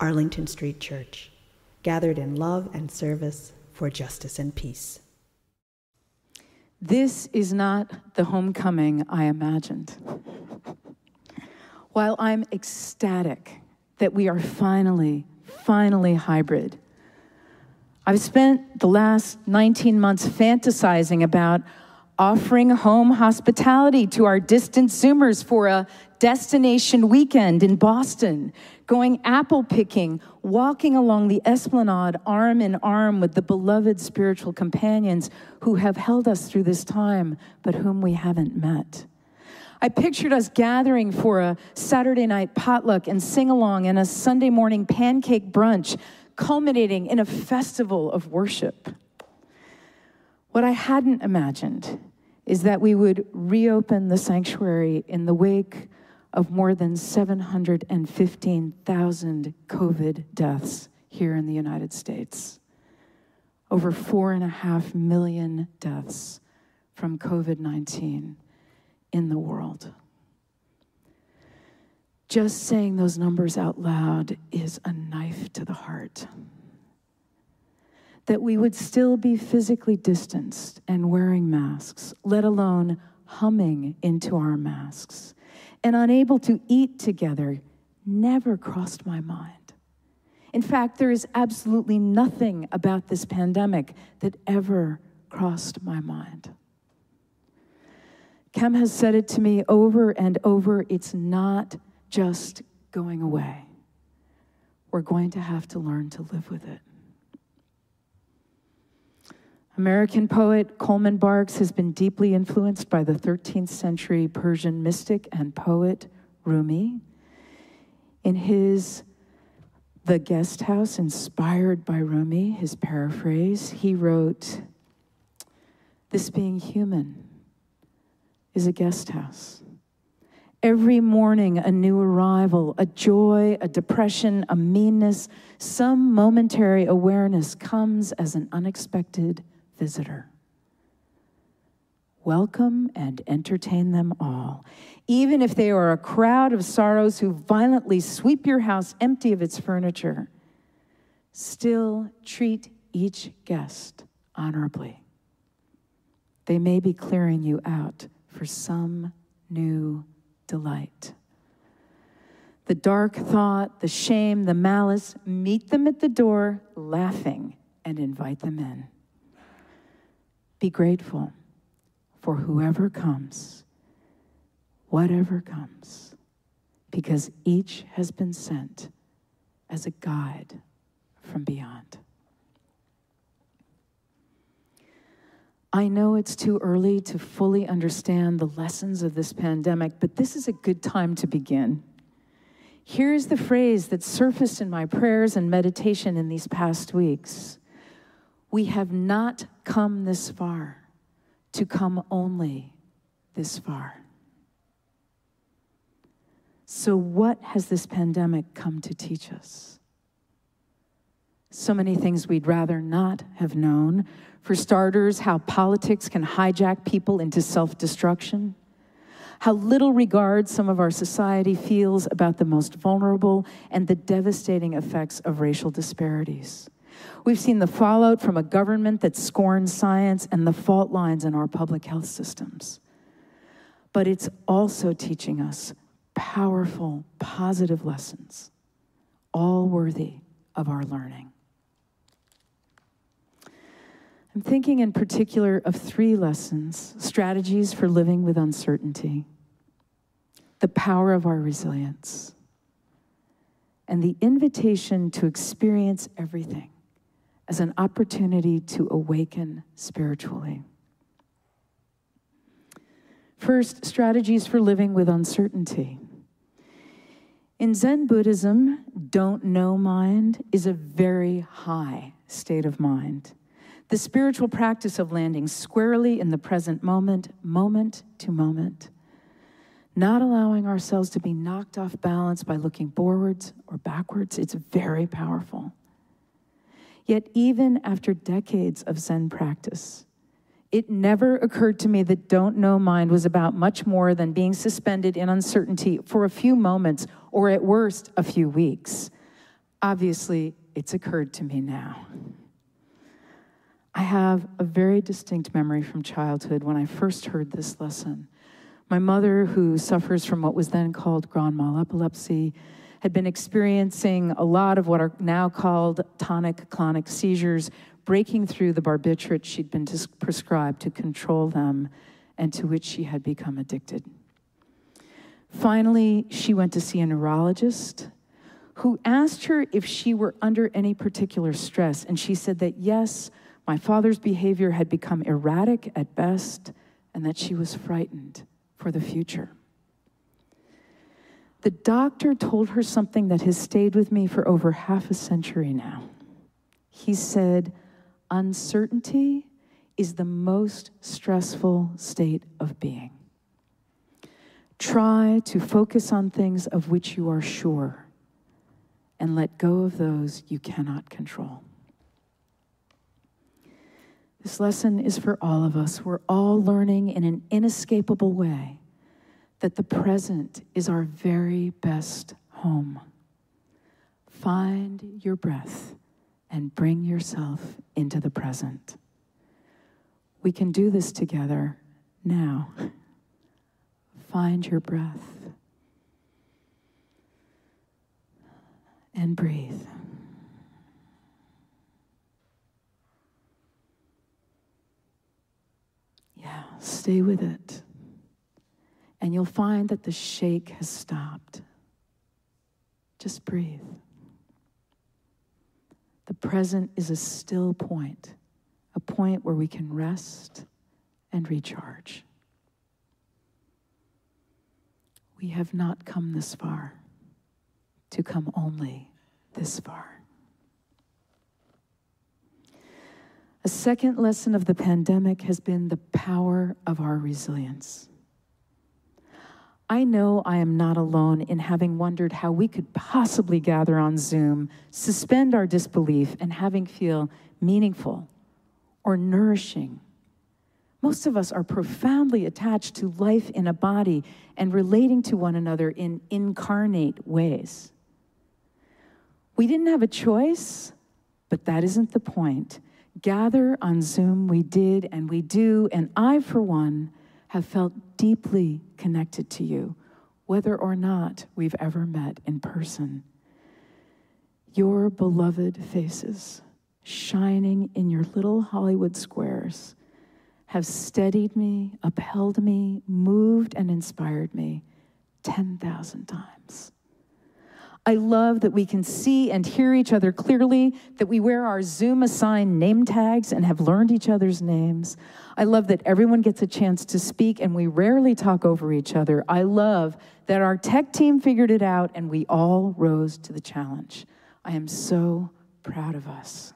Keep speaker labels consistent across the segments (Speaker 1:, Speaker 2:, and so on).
Speaker 1: Arlington Street Church, gathered in love and service for justice and peace.
Speaker 2: This is not the homecoming I imagined. While I'm ecstatic that we are finally, finally hybrid, I've spent the last 19 months fantasizing about offering home hospitality to our distant Zoomers for a destination weekend in Boston, going apple picking, walking along the esplanade arm in arm with the beloved spiritual companions who have held us through this time, but whom we haven't met. I pictured us gathering for a Saturday night potluck and sing along and a Sunday morning pancake brunch, culminating in a festival of worship. What I hadn't imagined is that we would reopen the sanctuary in the wake of more than 715,000 COVID deaths here in the United States. Over four and a half million deaths from COVID 19 in the world. Just saying those numbers out loud is a knife to the heart that we would still be physically distanced and wearing masks, let alone humming into our masks, and unable to eat together never crossed my mind. In fact, there is absolutely nothing about this pandemic that ever crossed my mind. Kem has said it to me over and over it's not just going away. We're going to have to learn to live with it. American poet Coleman Barks has been deeply influenced by the 13th century Persian mystic and poet Rumi. In his The Guest House, inspired by Rumi, his paraphrase, he wrote, This being human is a guest house. Every morning, a new arrival, a joy, a depression, a meanness, some momentary awareness comes as an unexpected visitor. Welcome and entertain them all, even if they are a crowd of sorrows who violently sweep your house empty of its furniture. Still treat each guest honorably. They may be clearing you out for some new delight. The dark thought, the shame, the malice, meet them at the door laughing and invite them in. Be grateful for whoever comes, whatever comes, because each has been sent as a guide from beyond. I know it's too early to fully understand the lessons of this pandemic, but this is a good time to begin. Here's the phrase that surfaced in my prayers and meditation in these past weeks we have not come this far to come only this far. So, what has this pandemic come to teach us? So many things we'd rather not have known. For starters, how politics can hijack people into self destruction, how little regard some of our society feels about the most vulnerable, and the devastating effects of racial disparities. We've seen the fallout from a government that scorns science and the fault lines in our public health systems. But it's also teaching us powerful, positive lessons, all worthy of our learning. I'm thinking in particular of three lessons strategies for living with uncertainty, the power of our resilience, and the invitation to experience everything as an opportunity to awaken spiritually. First, strategies for living with uncertainty. In Zen Buddhism, don't know mind is a very high state of mind. The spiritual practice of landing squarely in the present moment, moment to moment, not allowing ourselves to be knocked off balance by looking forwards or backwards, it's very powerful. Yet, even after decades of Zen practice, it never occurred to me that Don't Know Mind was about much more than being suspended in uncertainty for a few moments or at worst a few weeks. Obviously, it's occurred to me now. I have a very distinct memory from childhood when I first heard this lesson. My mother, who suffers from what was then called grand mal epilepsy, had been experiencing a lot of what are now called tonic clonic seizures, breaking through the barbiturate she'd been prescribed to control them and to which she had become addicted. Finally, she went to see a neurologist who asked her if she were under any particular stress. And she said that yes, my father's behavior had become erratic at best, and that she was frightened for the future. The doctor told her something that has stayed with me for over half a century now. He said, Uncertainty is the most stressful state of being. Try to focus on things of which you are sure and let go of those you cannot control. This lesson is for all of us. We're all learning in an inescapable way that the present is our very best home. Find your breath and bring yourself into the present. We can do this together now. Find your breath and breathe. Yeah, stay with it. And you'll find that the shake has stopped. Just breathe. The present is a still point, a point where we can rest and recharge. We have not come this far to come only this far. A second lesson of the pandemic has been the power of our resilience. I know I am not alone in having wondered how we could possibly gather on Zoom, suspend our disbelief, and having feel meaningful or nourishing. Most of us are profoundly attached to life in a body and relating to one another in incarnate ways. We didn't have a choice, but that isn't the point. Gather on Zoom, we did and we do, and I, for one, have felt deeply connected to you, whether or not we've ever met in person. Your beloved faces, shining in your little Hollywood squares, have steadied me, upheld me, moved, and inspired me 10,000 times. I love that we can see and hear each other clearly, that we wear our Zoom assigned name tags and have learned each other's names. I love that everyone gets a chance to speak and we rarely talk over each other. I love that our tech team figured it out and we all rose to the challenge. I am so proud of us.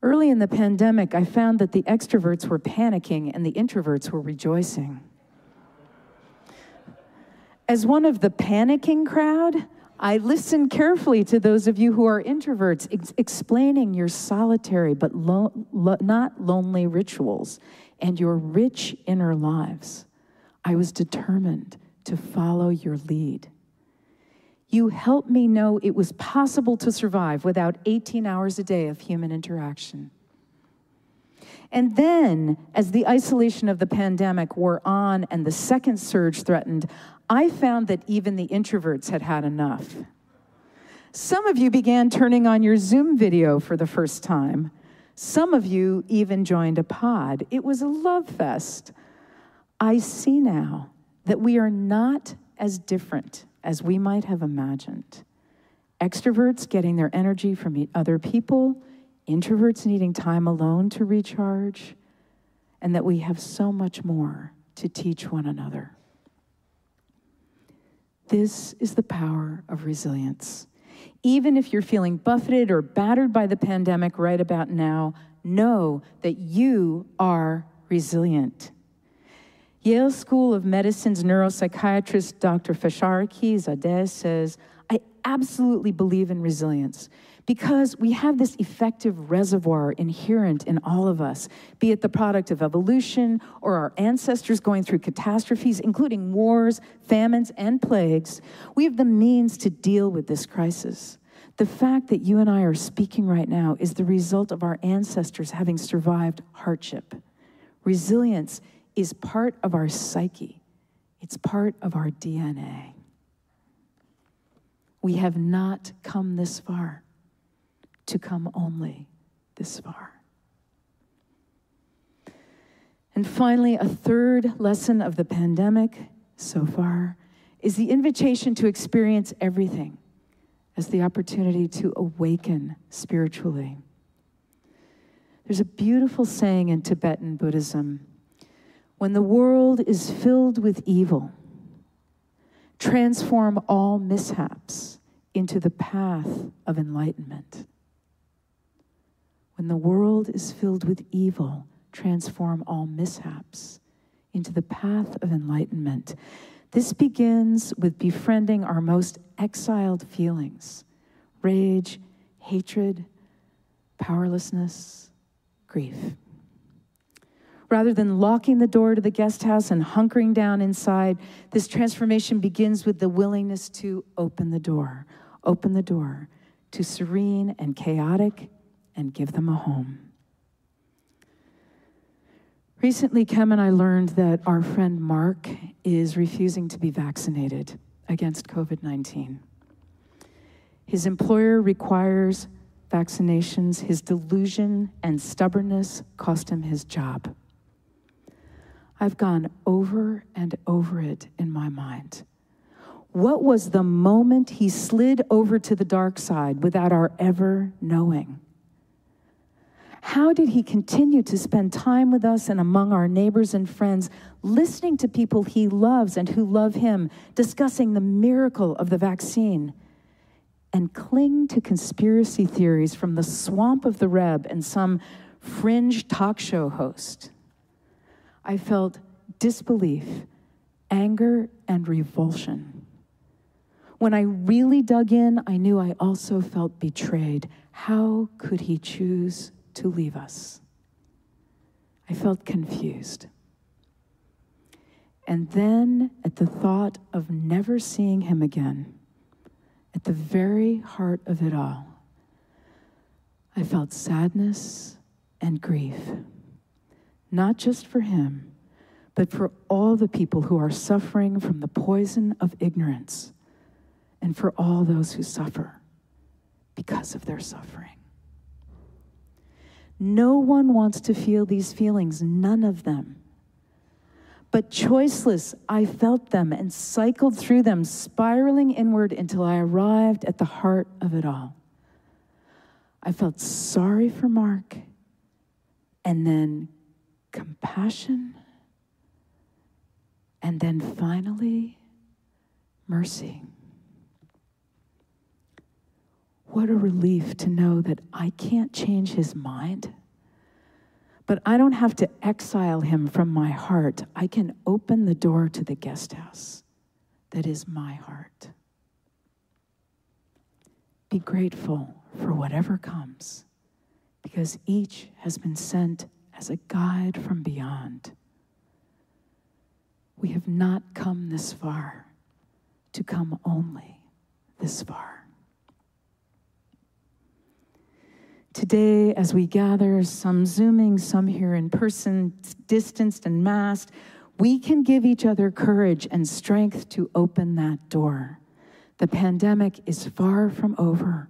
Speaker 2: Early in the pandemic, I found that the extroverts were panicking and the introverts were rejoicing. As one of the panicking crowd, I listen carefully to those of you who are introverts, ex- explaining your solitary but lo- lo- not lonely rituals and your rich inner lives. I was determined to follow your lead. You helped me know it was possible to survive without 18 hours a day of human interaction. And then, as the isolation of the pandemic wore on and the second surge threatened, I found that even the introverts had had enough. Some of you began turning on your Zoom video for the first time. Some of you even joined a pod. It was a love fest. I see now that we are not as different as we might have imagined. Extroverts getting their energy from other people, introverts needing time alone to recharge, and that we have so much more to teach one another. This is the power of resilience. Even if you're feeling buffeted or battered by the pandemic right about now, know that you are resilient. Yale School of Medicine's neuropsychiatrist Dr. Farshaki Zadeh says, I absolutely believe in resilience because we have this effective reservoir inherent in all of us, be it the product of evolution or our ancestors going through catastrophes, including wars, famines, and plagues. We have the means to deal with this crisis. The fact that you and I are speaking right now is the result of our ancestors having survived hardship. Resilience is part of our psyche, it's part of our DNA. We have not come this far to come only this far. And finally, a third lesson of the pandemic so far is the invitation to experience everything as the opportunity to awaken spiritually. There's a beautiful saying in Tibetan Buddhism when the world is filled with evil, transform all mishaps into the path of enlightenment. When the world is filled with evil, transform all mishaps into the path of enlightenment. This begins with befriending our most exiled feelings rage, hatred, powerlessness, grief. Rather than locking the door to the guest house and hunkering down inside, this transformation begins with the willingness to open the door, open the door to serene and chaotic and give them a home. Recently, Kem and I learned that our friend Mark is refusing to be vaccinated against COVID 19. His employer requires vaccinations. His delusion and stubbornness cost him his job. I've gone over and over it in my mind. What was the moment he slid over to the dark side without our ever knowing? How did he continue to spend time with us and among our neighbors and friends, listening to people he loves and who love him, discussing the miracle of the vaccine, and cling to conspiracy theories from the swamp of the Reb and some fringe talk show host? I felt disbelief, anger, and revulsion. When I really dug in, I knew I also felt betrayed. How could he choose to leave us. I felt confused. And then, at the thought of never seeing him again, at the very heart of it all, I felt sadness and grief, not just for him, but for all the people who are suffering from the poison of ignorance, and for all those who suffer because of their suffering. No one wants to feel these feelings, none of them. But choiceless, I felt them and cycled through them, spiraling inward until I arrived at the heart of it all. I felt sorry for Mark, and then compassion, and then finally, mercy. What a relief to know that I can't change his mind. But I don't have to exile him from my heart. I can open the door to the guest house that is my heart. Be grateful for whatever comes, because each has been sent as a guide from beyond. We have not come this far to come only this far. Today, as we gather, some Zooming, some here in person, distanced and masked, we can give each other courage and strength to open that door. The pandemic is far from over.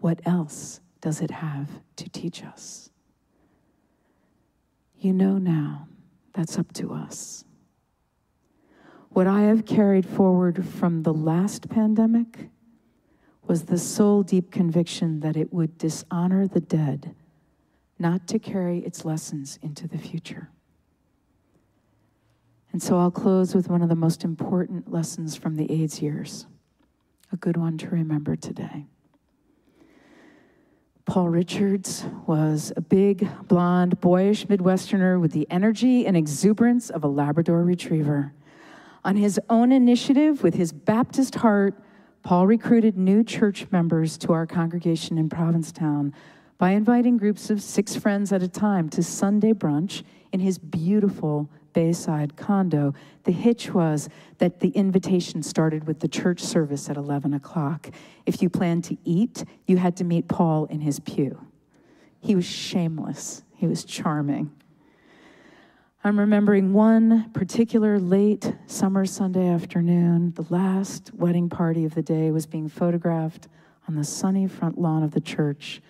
Speaker 2: What else does it have to teach us? You know now, that's up to us. What I have carried forward from the last pandemic was the soul deep conviction that it would dishonor the dead, not to carry its lessons into the future. And so I'll close with one of the most important lessons from the AIDS years, a good one to remember today. Paul Richards was a big, blonde, boyish Midwesterner with the energy and exuberance of a Labrador retriever. On his own initiative, with his Baptist heart, Paul recruited new church members to our congregation in Provincetown by inviting groups of six friends at a time to Sunday brunch in his beautiful Bayside condo. The hitch was that the invitation started with the church service at 11 o'clock. If you planned to eat, you had to meet Paul in his pew. He was shameless, he was charming. I'm remembering one particular late summer Sunday afternoon. The last wedding party of the day was being photographed on the sunny front lawn of the church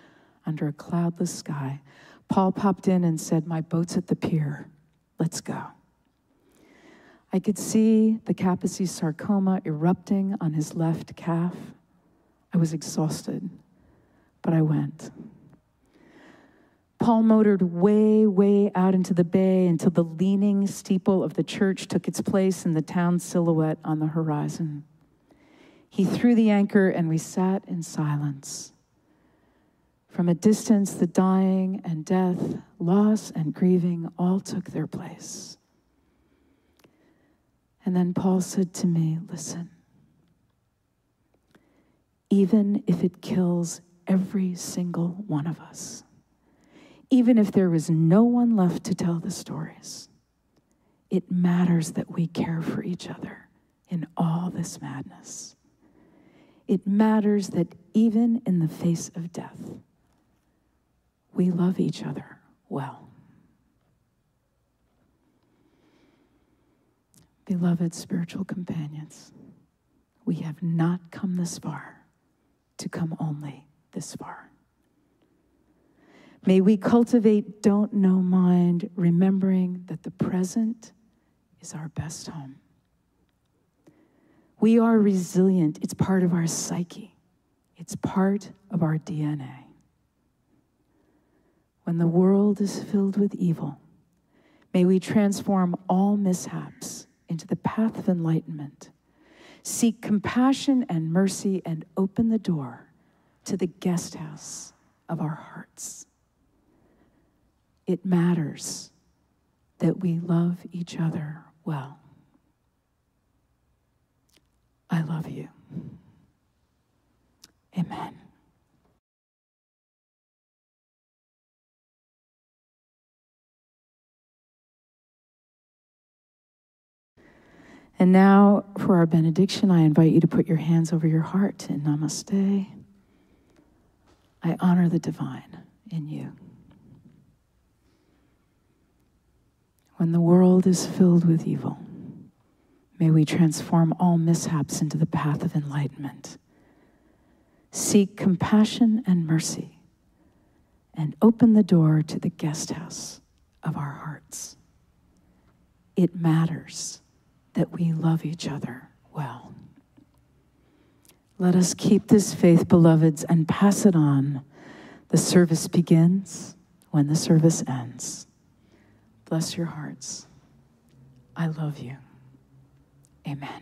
Speaker 2: under a cloudless sky. Paul popped in and said, My boat's at the pier. Let's go. I could see the Kaposi sarcoma erupting on his left calf. I was exhausted, but I went. Paul motored way, way out into the bay until the leaning steeple of the church took its place in the town silhouette on the horizon. He threw the anchor and we sat in silence. From a distance, the dying and death, loss and grieving all took their place. And then Paul said to me, Listen, even if it kills every single one of us, even if there was no one left to tell the stories, it matters that we care for each other in all this madness. It matters that even in the face of death, we love each other well. Beloved spiritual companions, we have not come this far to come only this far. May we cultivate don't know mind, remembering that the present is our best home. We are resilient, it's part of our psyche, it's part of our DNA. When the world is filled with evil, may we transform all mishaps into the path of enlightenment. Seek compassion and mercy and open the door to the guest house of our hearts. It matters that we love each other well. I love you. Amen. And now, for our benediction, I invite you to put your hands over your heart in namaste. I honor the divine in you. When the world is filled with evil, may we transform all mishaps into the path of enlightenment. Seek compassion and mercy and open the door to the guest house of our hearts. It matters that we love each other well. Let us keep this faith, beloveds, and pass it on. The service begins when the service ends. Bless your hearts. I love you. Amen.